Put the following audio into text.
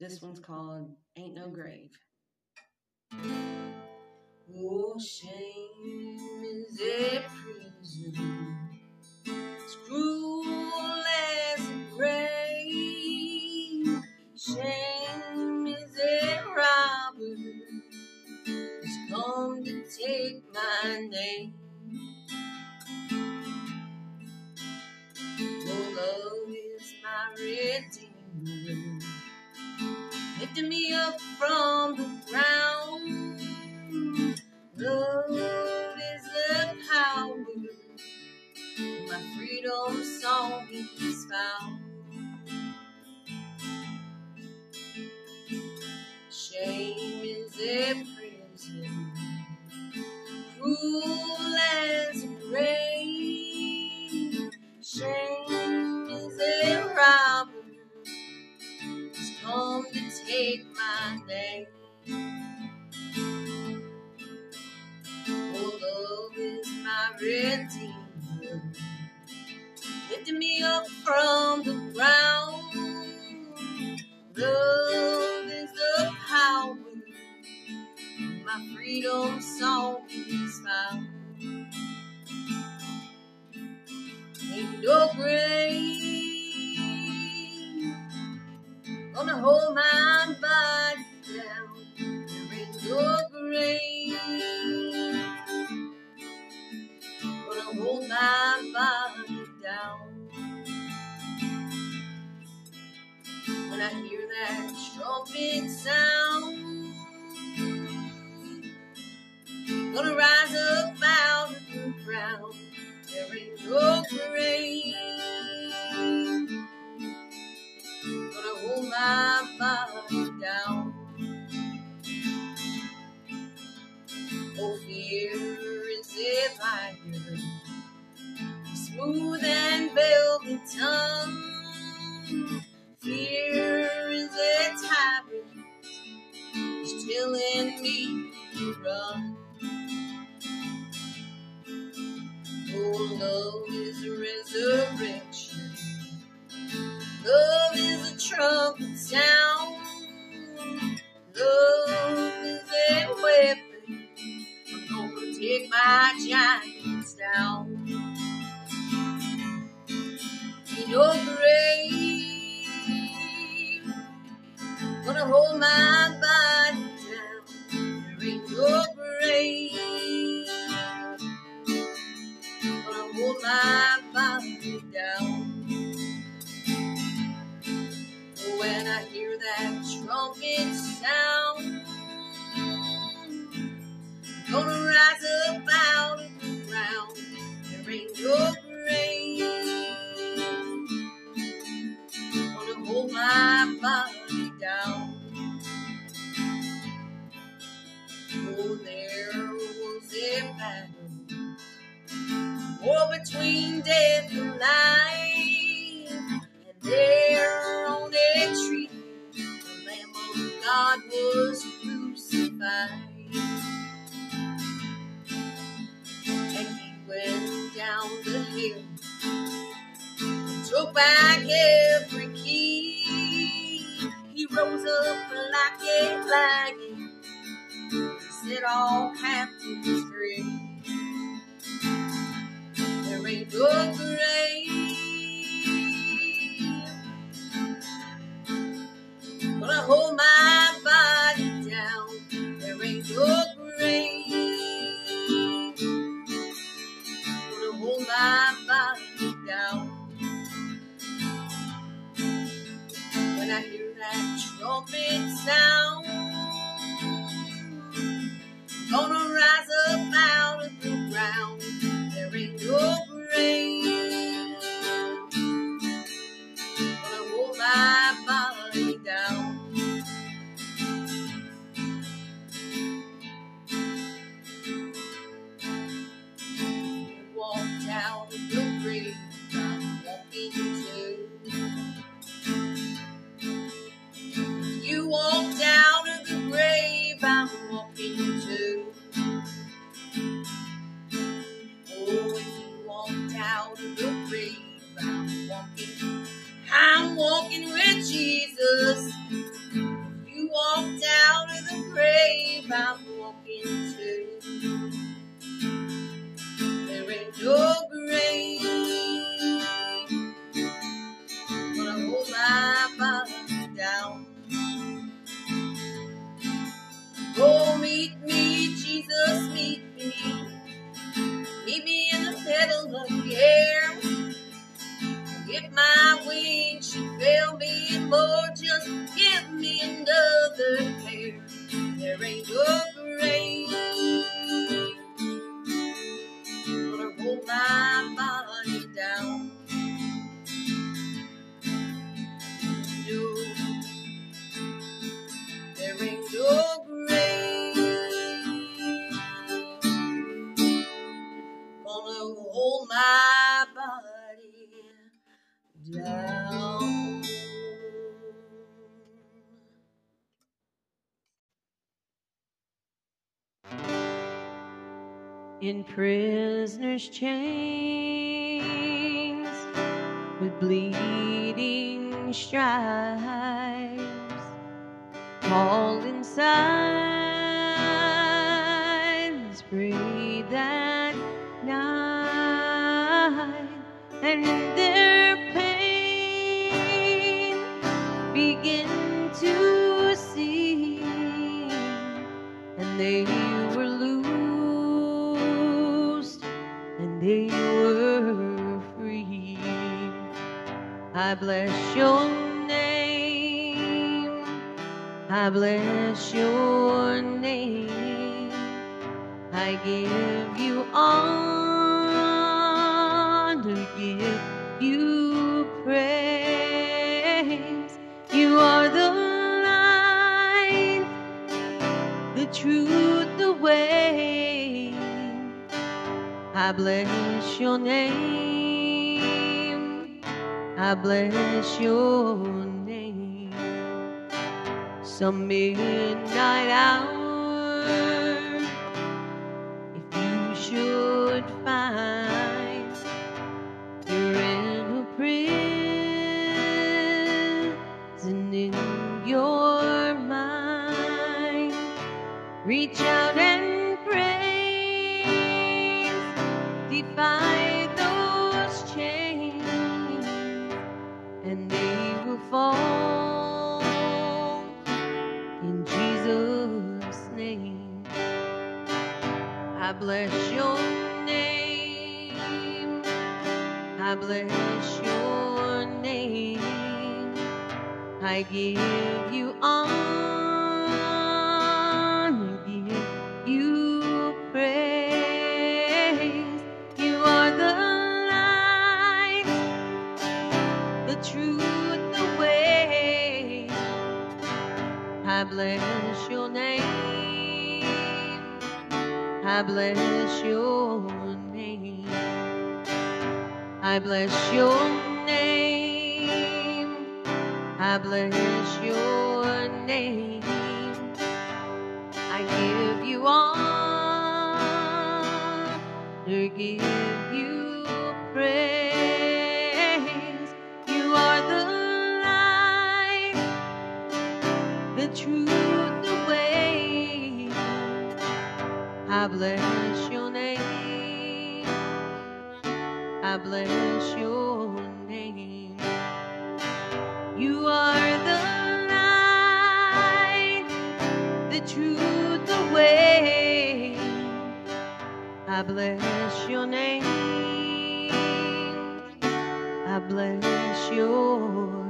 This one's called Ain't No Grave. Oh, shame is a prison. Lifting me up from the ground. Love is the power. My freedom song is found. Shame is a prison, cruel lifting me up from the ground. Love is the power, my freedom song is found. Ain't no grave gonna hold my When I hear that trumpet sound, gonna rise up out of the ground. There ain't no grave gonna hold my body down. Oh, fear is a fire, smooth and velvet tongue. Fear is a tyrant, it's telling me to run. Oh, love is a resurrection. Love is a trumpet sound. Love is a weapon. I'm gonna take my giants down. No grave gonna hold my body down. There ain't no grave gonna hold my body down. When I hear that trumpet sound, I'm gonna rise up out of the ground. There ain't no was crucified. And he went down the hill, took back every key. He rose up like a lion, set all captives free. There ain't no grave gonna hold my In prisoner's chains with bleeding stripes, all in silence breathe that night, and in I bless your name. I bless your name. I give you honor, give you praise. You are the light, the truth, the way. I bless your name. I bless your name. Some midnight hour, if you should find you're in a prison in your mind, reach out bless your name. I bless your name. I give you honor, give you praise. You are the light, the truth, the way. I bless your name. I bless your name. I bless your name. I bless your name. I give you honor, give you praise. You are the light, the truth, I bless your name. I bless your name. You are the light, the truth, the way. I bless your name. I bless your